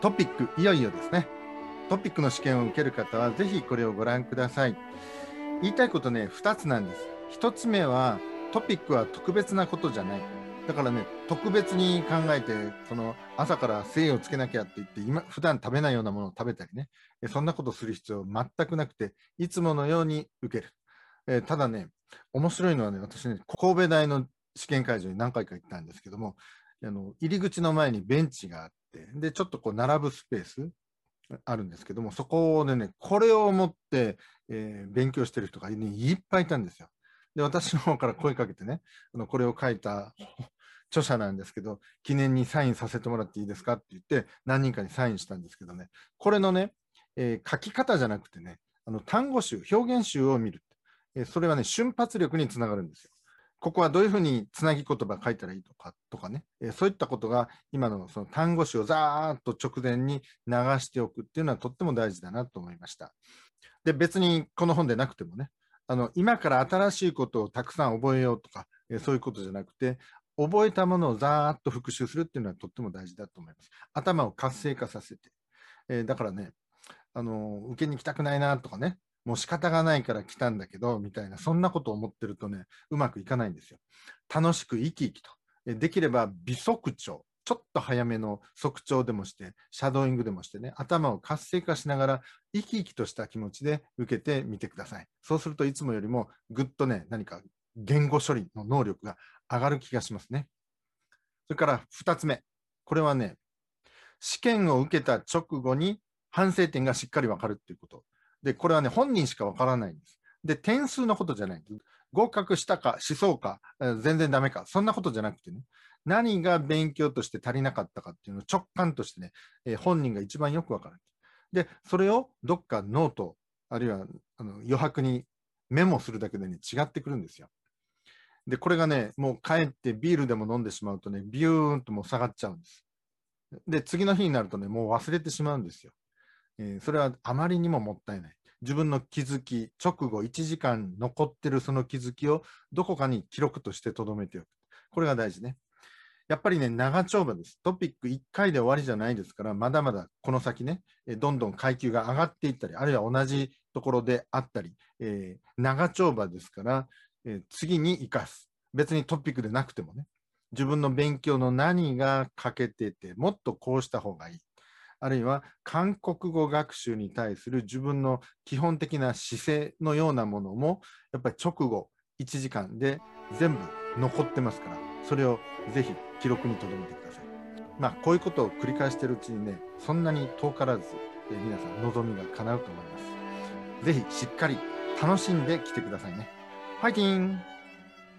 トピックいよいよですね。トピックの試験を受ける方はぜひこれをご覧ください。言いたいことね、2つなんです。1つ目はトピックは特別なことじゃない。だからね、特別に考えて、その朝から精をつけなきゃって言って、今、普段食べないようなものを食べたりね、そんなことする必要全くなくて、いつものように受ける。えー、ただね、面白いのはね、私ね、神戸大の試験会場に何回か行ったんですけども、あの入り口の前にベンチがあって、で、ちょっとこう並ぶスペースあるんですけども、そこでね、これを持って、えー、勉強してる人が、ね、いっぱいいたんですよ。で、私の方から声かけてね、あのこれを書いた著者なんですけど、記念にサインさせてもらっていいですかって言って、何人かにサインしたんですけどね、これのね、えー、書き方じゃなくてね、あの単語集、表現集を見る。えー、それはね、瞬発力につながるんですよ。ここはどういうふうにつなぎ言葉書いたらいいとかとかね、えー、そういったことが今のその単語集をざーっと直前に流しておくっていうのはとっても大事だなと思いました。で、別にこの本でなくてもね、あの今から新しいことをたくさん覚えようとか、えー、そういうことじゃなくて、覚えたものをざーっと復習するっていうのはとっても大事だと思います。頭を活性化させて。えー、だからね、あの受けに来たくないなとかね、もう仕方がないから来たんだけど、みたいな、そんなことを思ってるとね、うまくいかないんですよ。楽しく生き生きと。できれば微速調。ちょっと早めの速調でもして、シャドーイングでもしてね、頭を活性化しながら、生き生きとした気持ちで受けてみてください。そうするといつもよりもぐっとね、何か言語処理の能力が上がる気がしますね。それから2つ目。これはね、試験を受けた直後に反省点がしっかりわかるっていうこと。で、これはね、本人しかわからないんです。で、点数のことじゃない。合格したか、しそうか、全然ダメか、そんなことじゃなくてね、何が勉強として足りなかったかっていうのを直感としてね、えー、本人が一番よくわかる。で、それをどっかノート、あるいはあの余白にメモするだけでね、違ってくるんですよ。で、これがね、もう帰ってビールでも飲んでしまうとね、ビューンともう下がっちゃうんです。で、次の日になるとね、もう忘れてしまうんですよ。えー、それはあまりにももったいない。自分の気づき、直後1時間残ってるその気づきをどこかに記録として留めておく。これが大事ね。やっぱりね、長丁場です。トピック1回で終わりじゃないですから、まだまだこの先ね、どんどん階級が上がっていったり、あるいは同じところであったり、えー、長丁場ですから、えー、次に生かす。別にトピックでなくてもね、自分の勉強の何が欠けてて、もっとこうした方がいい。あるいは韓国語学習に対する自分の基本的な姿勢のようなものもやっぱり直後1時間で全部残ってますからそれをぜひ記録に留めてください。まあこういうことを繰り返してるうちにねそんなに遠からず皆さん望みが叶うと思います。ぜひしっかり楽しんできてくださいね。ファイティン